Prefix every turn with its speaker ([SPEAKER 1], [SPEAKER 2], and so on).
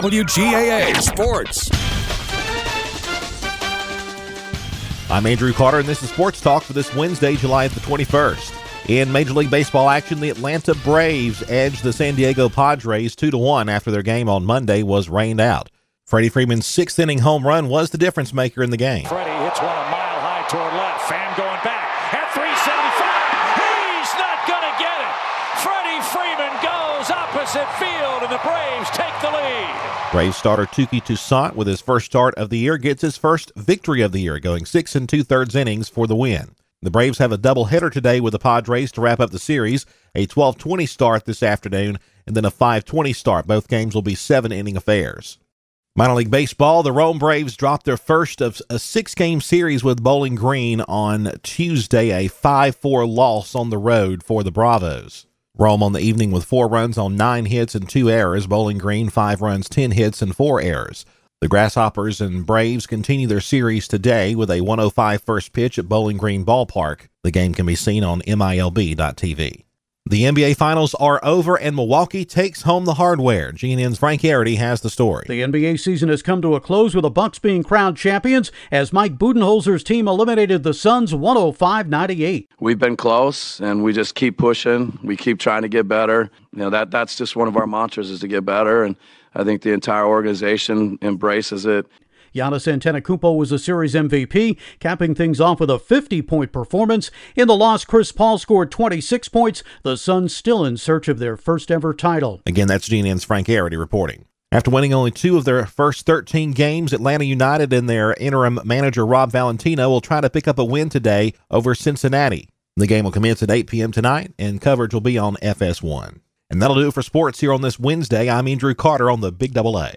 [SPEAKER 1] WGAA Sports.
[SPEAKER 2] I'm Andrew Carter, and this is Sports Talk for this Wednesday, July the 21st. In Major League Baseball action, the Atlanta Braves edged the San Diego Padres 2 to 1 after their game on Monday was rained out. Freddie Freeman's sixth inning home run was the difference maker in the game.
[SPEAKER 3] Freddie hits one a mile high toward left. Fan going back at 375. He's not going to get it. Freddie Freeman goes opposite field, and the Braves take the lead.
[SPEAKER 2] Braves starter Touki Toussaint, with his first start of the year, gets his first victory of the year, going six and two thirds innings for the win. The Braves have a doubleheader today with the Padres to wrap up the series, a 12:20 start this afternoon, and then a 5:20 start. Both games will be seven-inning affairs. Minor League Baseball, the Rome Braves dropped their first of a six-game series with Bowling Green on Tuesday, a 5-4 loss on the road for the Bravos. Rome on the evening with four runs on nine hits and two errors. Bowling Green, five runs, 10 hits, and four errors. The Grasshoppers and Braves continue their series today with a 105 first pitch at Bowling Green Ballpark. The game can be seen on MILB.tv. The NBA Finals are over and Milwaukee takes home the hardware. GNN's Frank Arity has the story.
[SPEAKER 4] The NBA season has come to a close with the Bucks being crowned champions as Mike Budenholzer's team eliminated the Suns 105-98.
[SPEAKER 5] We've been close and we just keep pushing. We keep trying to get better. You know, that that's just one of our mantras is to get better and I think the entire organization embraces it.
[SPEAKER 4] Giannis Antetokounmpo was the series MVP, capping things off with a 50-point performance. In the loss, Chris Paul scored 26 points. The Suns still in search of their first ever title.
[SPEAKER 2] Again, that's GNN's Frank Arity reporting. After winning only two of their first 13 games, Atlanta United and their interim manager Rob Valentino will try to pick up a win today over Cincinnati. The game will commence at 8 p.m. tonight, and coverage will be on FS1. And that'll do it for sports here on this Wednesday. I'm Andrew Carter on the Big Double A.